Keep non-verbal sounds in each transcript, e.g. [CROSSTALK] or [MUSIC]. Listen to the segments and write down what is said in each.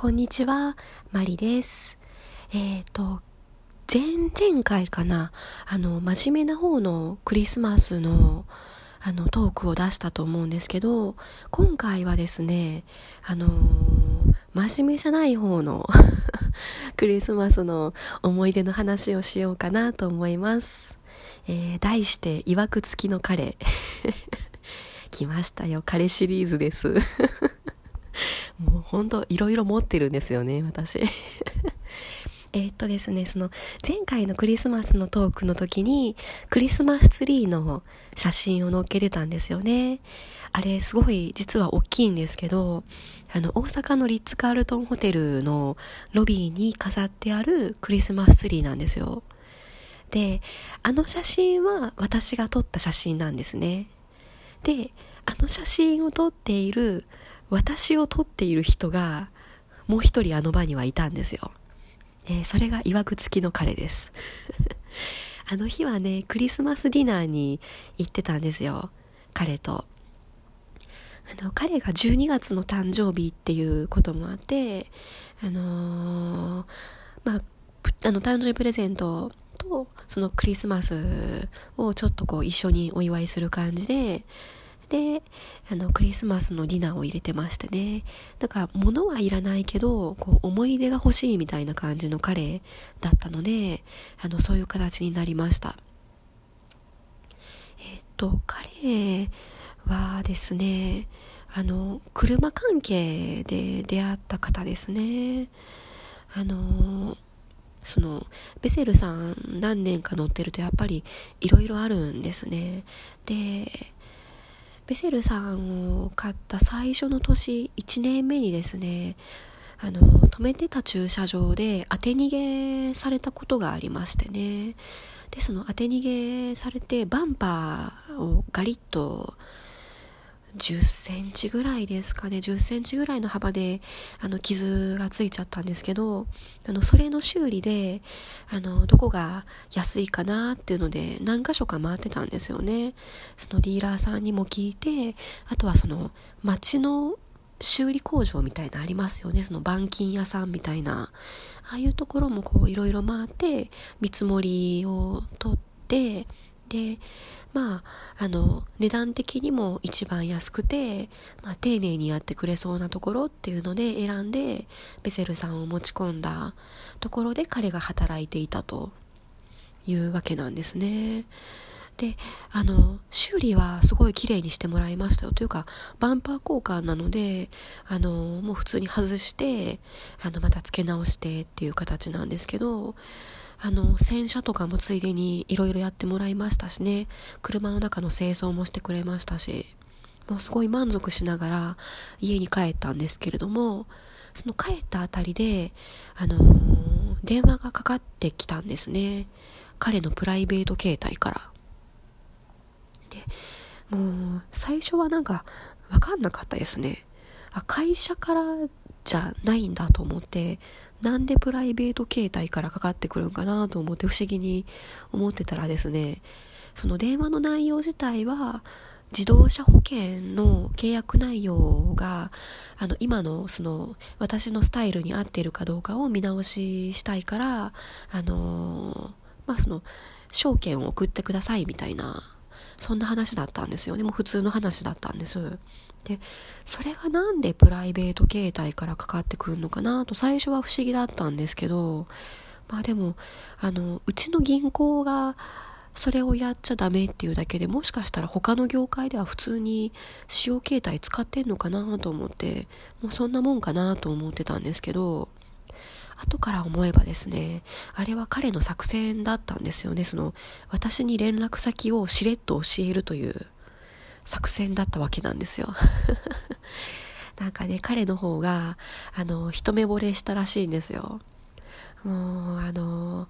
こんにちは、マリです。えっ、ー、と、前々回かな、あの、真面目な方のクリスマスの、あの、トークを出したと思うんですけど、今回はですね、あの真面目じゃない方の [LAUGHS] クリスマスの思い出の話をしようかなと思います。えー、題して、曰く付きの彼。[LAUGHS] 来ましたよ、彼シリーズです。もうほんといろいろ持ってるんですよね、私。[LAUGHS] えっとですね、その前回のクリスマスのトークの時にクリスマスツリーの写真を載っけてたんですよね。あれすごい実は大きいんですけど、あの大阪のリッツ・カールトンホテルのロビーに飾ってあるクリスマスツリーなんですよ。で、あの写真は私が撮った写真なんですね。で、あの写真を撮っている私を撮っている人が、もう一人あの場にはいたんですよ。えー、それが曰く付きの彼です。[LAUGHS] あの日はね、クリスマスディナーに行ってたんですよ。彼と。あの、彼が12月の誕生日っていうこともあって、あのー、まあ、あの、誕生日プレゼントと、そのクリスマスをちょっとこう一緒にお祝いする感じで、で、あの、クリスマスのディナーを入れてましてね。だから、物はいらないけど、こう、思い出が欲しいみたいな感じの彼だったので、あの、そういう形になりました。えっと、彼はですね、あの、車関係で出会った方ですね。あの、その、ベセルさん何年か乗ってるとやっぱりいろいろあるんですね。で、ベセルさんを買った最初の年、1年目にですね、あの、止めてた駐車場で当て逃げされたことがありましてね。で、その当て逃げされてバンパーをガリッと10センチぐらいですかね、10センチぐらいの幅で、あの、傷がついちゃったんですけど、あの、それの修理で、あの、どこが安いかなっていうので、何箇所か回ってたんですよね。そのディーラーさんにも聞いて、あとはその、町の修理工場みたいなありますよね。その板金屋さんみたいな。ああいうところもこう、いろいろ回って、見積もりを取って、で、まあ、あの、値段的にも一番安くて、まあ、丁寧にやってくれそうなところっていうので選んで、ベセルさんを持ち込んだところで彼が働いていたというわけなんですね。で、あの、修理はすごい綺麗にしてもらいましたよ。というか、バンパー交換なので、あの、もう普通に外して、あの、また付け直してっていう形なんですけど、あの、洗車とかもついでにいろいろやってもらいましたしね、車の中の清掃もしてくれましたし、もうすごい満足しながら家に帰ったんですけれども、その帰ったあたりで、あのー、電話がかかってきたんですね。彼のプライベート携帯から。で、もう、最初はなんか、わかんなかったですね。あ、会社からじゃないんだと思って、なんでプライベート携帯からかかってくるんかなと思って不思議に思ってたらですね、その電話の内容自体は、自動車保険の契約内容が、あの、今の、その、私のスタイルに合っているかどうかを見直ししたいから、あのまあ、その、証券を送ってくださいみたいな、そんな話だったんですよね。もう普通の話だったんです。で、それがなんでプライベート携帯からかかってくるのかなと最初は不思議だったんですけど、まあでも、あの、うちの銀行がそれをやっちゃダメっていうだけでもしかしたら他の業界では普通に使用携帯使ってんのかなと思って、もうそんなもんかなと思ってたんですけど、後から思えばですね、あれは彼の作戦だったんですよね。その、私に連絡先をしれっと教えるという作戦だったわけなんですよ。[LAUGHS] なんかね、彼の方が、あの、一目惚れしたらしいんですよ。もう、あの、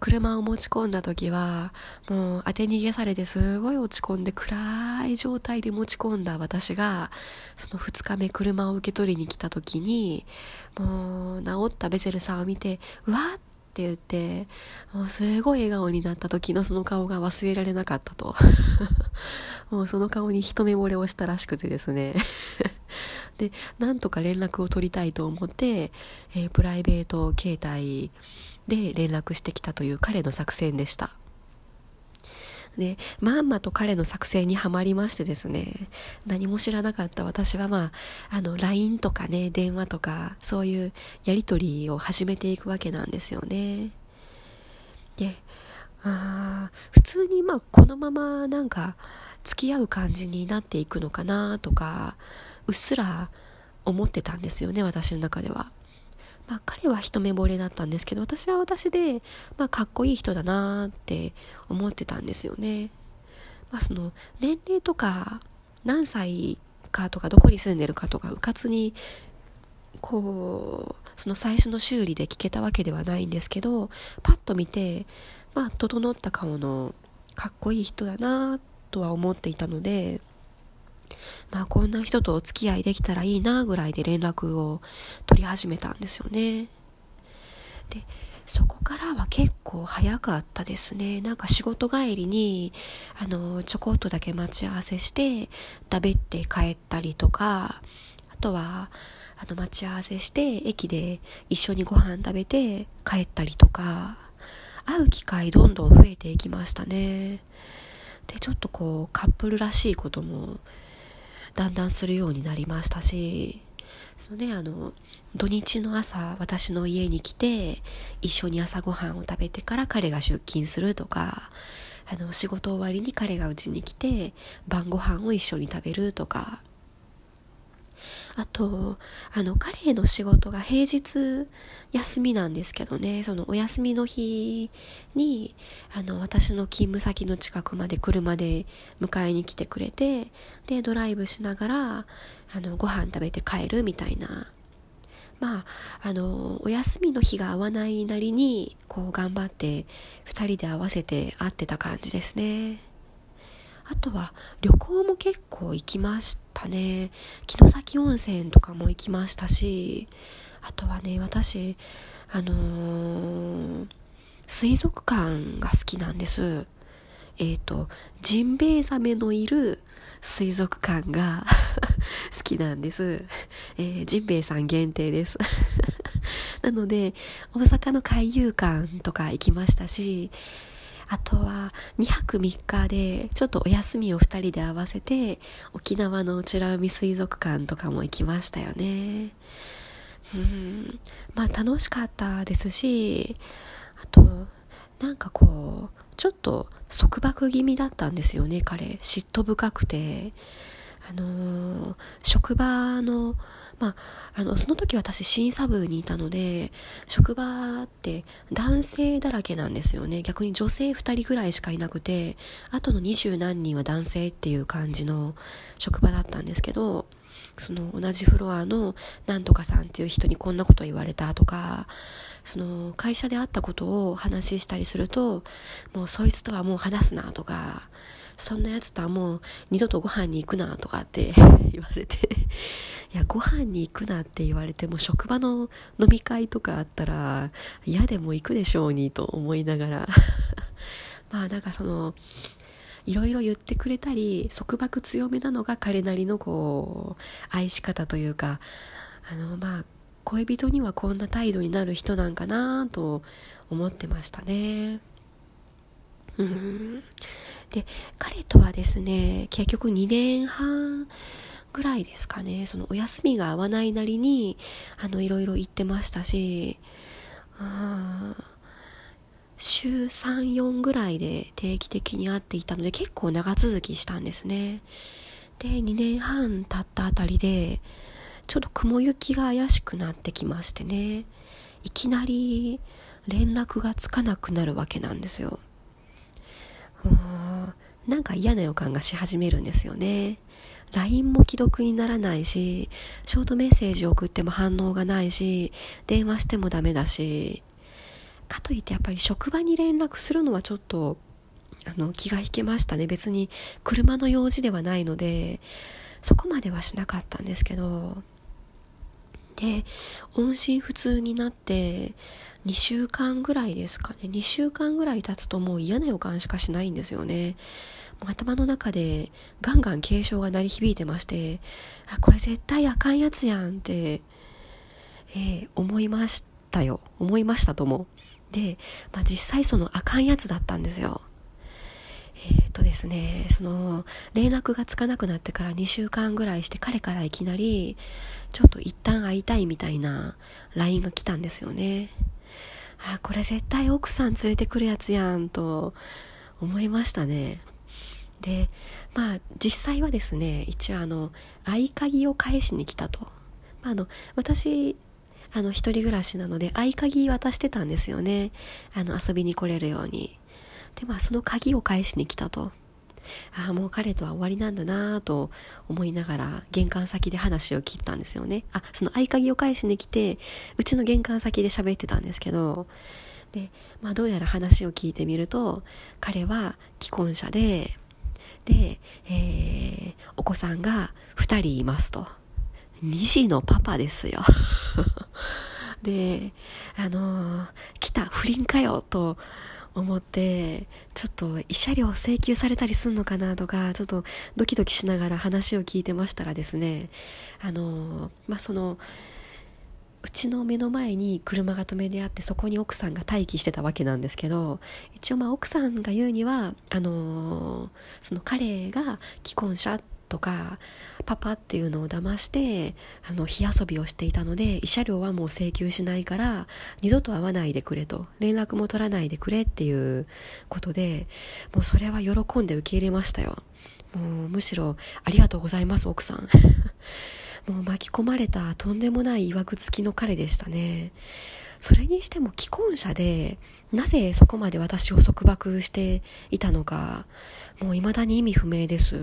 車を持ち込んだ時は、もう当て逃げされてすごい落ち込んで暗い状態で持ち込んだ私が、その2日目車を受け取りに来た時に、もう治ったベゼルさんを見て、うわーっって言って、もうすごい笑顔になった時のその顔が忘れられなかったと。[LAUGHS] もうその顔に一目惚れをしたらしくてですね。[LAUGHS] で、なんとか連絡を取りたいと思って、えー、プライベート携帯で連絡してきたという彼の作戦でした。で、まんまと彼の作戦にはまりましてですね、何も知らなかった私はまあ、あの、LINE とかね、電話とか、そういうやりとりを始めていくわけなんですよね。で、あ普通にまあ、このままなんか、付き合う感じになっていくのかなとか、うっすら思ってたんですよね、私の中では。まあ、彼は一目惚れだったんですけど、私は私で、まあ、かっこいい人だなって思ってたんですよね。まあ、その、年齢とか、何歳かとか、どこに住んでるかとか、うかつに、こう、その最初の修理で聞けたわけではないんですけど、パッと見て、まあ、整った顔のかっこいい人だなとは思っていたので、まあこんな人とお付き合いできたらいいなぐらいで連絡を取り始めたんですよね。で、そこからは結構早かったですね。なんか仕事帰りに、あの、ちょこっとだけ待ち合わせして、食べって帰ったりとか、あとは、あの、待ち合わせして、駅で一緒にご飯食べて帰ったりとか、会う機会どんどん増えていきましたね。で、ちょっとこう、カップルらしいこともだんだんするようになりましたし、そのね、あの、土日の朝、私の家に来て、一緒に朝ごはんを食べてから彼が出勤するとか、あの、仕事終わりに彼が家に来て、晩ご飯を一緒に食べるとか、あと、あの、彼の仕事が平日休みなんですけどね、そのお休みの日に、あの、私の勤務先の近くまで車で迎えに来てくれて、で、ドライブしながら、あの、ご飯食べて帰るみたいな。まあ、あの、お休みの日が合わないなりに、こう頑張って二人で合わせて会ってた感じですね。あとは旅行も結構行きましたね。城崎温泉とかも行きましたし、あとはね、私、あのー、水族館が好きなんです。えっ、ー、と、ジンベエザメのいる水族館が [LAUGHS] 好きなんです。えー、ジンベエさん限定です [LAUGHS] なので、大阪の海遊館とか行きましたし、あとは2泊3日でちょっとお休みを2人で合わせて沖縄の美ら海水族館とかも行きましたよね。うん、まあ楽しかったですし、あと、なんかこう、ちょっと束縛気味だったんですよね、彼。嫉妬深くて。あのー、職場のまあ、あの、その時私審査部にいたので、職場って男性だらけなんですよね。逆に女性2人ぐらいしかいなくて、あとの二十何人は男性っていう感じの職場だったんですけど、その同じフロアのなんとかさんっていう人にこんなこと言われたとか、その会社であったことを話したりすると、もうそいつとはもう話すなとか、そんなやつとはもう二度とご飯に行くなとかって [LAUGHS] 言われていや、ご飯に行くなって言われても職場の飲み会とかあったら嫌でも行くでしょうにと思いながら [LAUGHS] まあなんかその、いろいろ言ってくれたり、束縛強めなのが彼なりのこう、愛し方というか、あの、まあ、恋人にはこんな態度になる人なんかなと思ってましたね。うん。で、彼とはですね、結局2年半ぐらいですかね、そのお休みが合わないなりに、あの、いろいろ行ってましたし、あ週3、4ぐらいで定期的に会っていたので結構長続きしたんですね。で、2年半経ったあたりで、ちょっと雲行きが怪しくなってきましてね、いきなり連絡がつかなくなるわけなんですよ。なんか嫌な予感がし始めるんですよね。LINE も既読にならないし、ショートメッセージ送っても反応がないし、電話してもダメだし、かといってやっぱり職場に連絡するのはちょっと、あの、気が引けましたね。別に車の用事ではないので、そこまではしなかったんですけど、で、音信不通になって、2週間ぐらいですかね。2週間ぐらい経つともう嫌な予感しかしないんですよね。頭の中でガンガン警鐘が鳴り響いてまして、あ、これ絶対あかんやつやんって、えー、思いましたよ。思いましたとも。で、まあ、実際そのあかんやつだったんですよ。えっ、とですね、その、連絡がつかなくなってから2週間ぐらいして彼からいきなり、ちょっと一旦会いたいみたいな LINE が来たんですよね。あ、これ絶対奥さん連れてくるやつやんと思いましたね。で、まあ実際はですね、一応あの、合鍵を返しに来たと。まあ、あの、私、あの、一人暮らしなので合鍵渡してたんですよね。あの、遊びに来れるように。で、まあその鍵を返しに来たと。ああ、もう彼とは終わりなんだなぁと思いながら玄関先で話を切ったんですよね。あ、その合鍵を返しに来て、うちの玄関先で喋ってたんですけど、で、まあどうやら話を聞いてみると、彼は既婚者で、で、えー、お子さんが2人いますと。2児のパパですよ。[LAUGHS] で、あのー、来た、不倫かよ、と思ってちょっと慰謝料請求されたりすんのかなとかちょっとドキドキしながら話を聞いてましたらですねあのまあそのうちの目の前に車が止めてあってそこに奥さんが待機してたわけなんですけど一応まあ奥さんが言うにはあのその彼が既婚者とかパパっていうのを騙してあの火遊びをしていたので慰謝料はもう請求しないから二度と会わないでくれと連絡も取らないでくれっていうことでもうそれは喜んで受け入れましたよ。もうむしろありがとうございます奥さん。[LAUGHS] もう巻き込まれたとんでもない曰く付きの彼でしたね。それにしても既婚者でなぜそこまで私を束縛していたのかもう未だに意味不明です。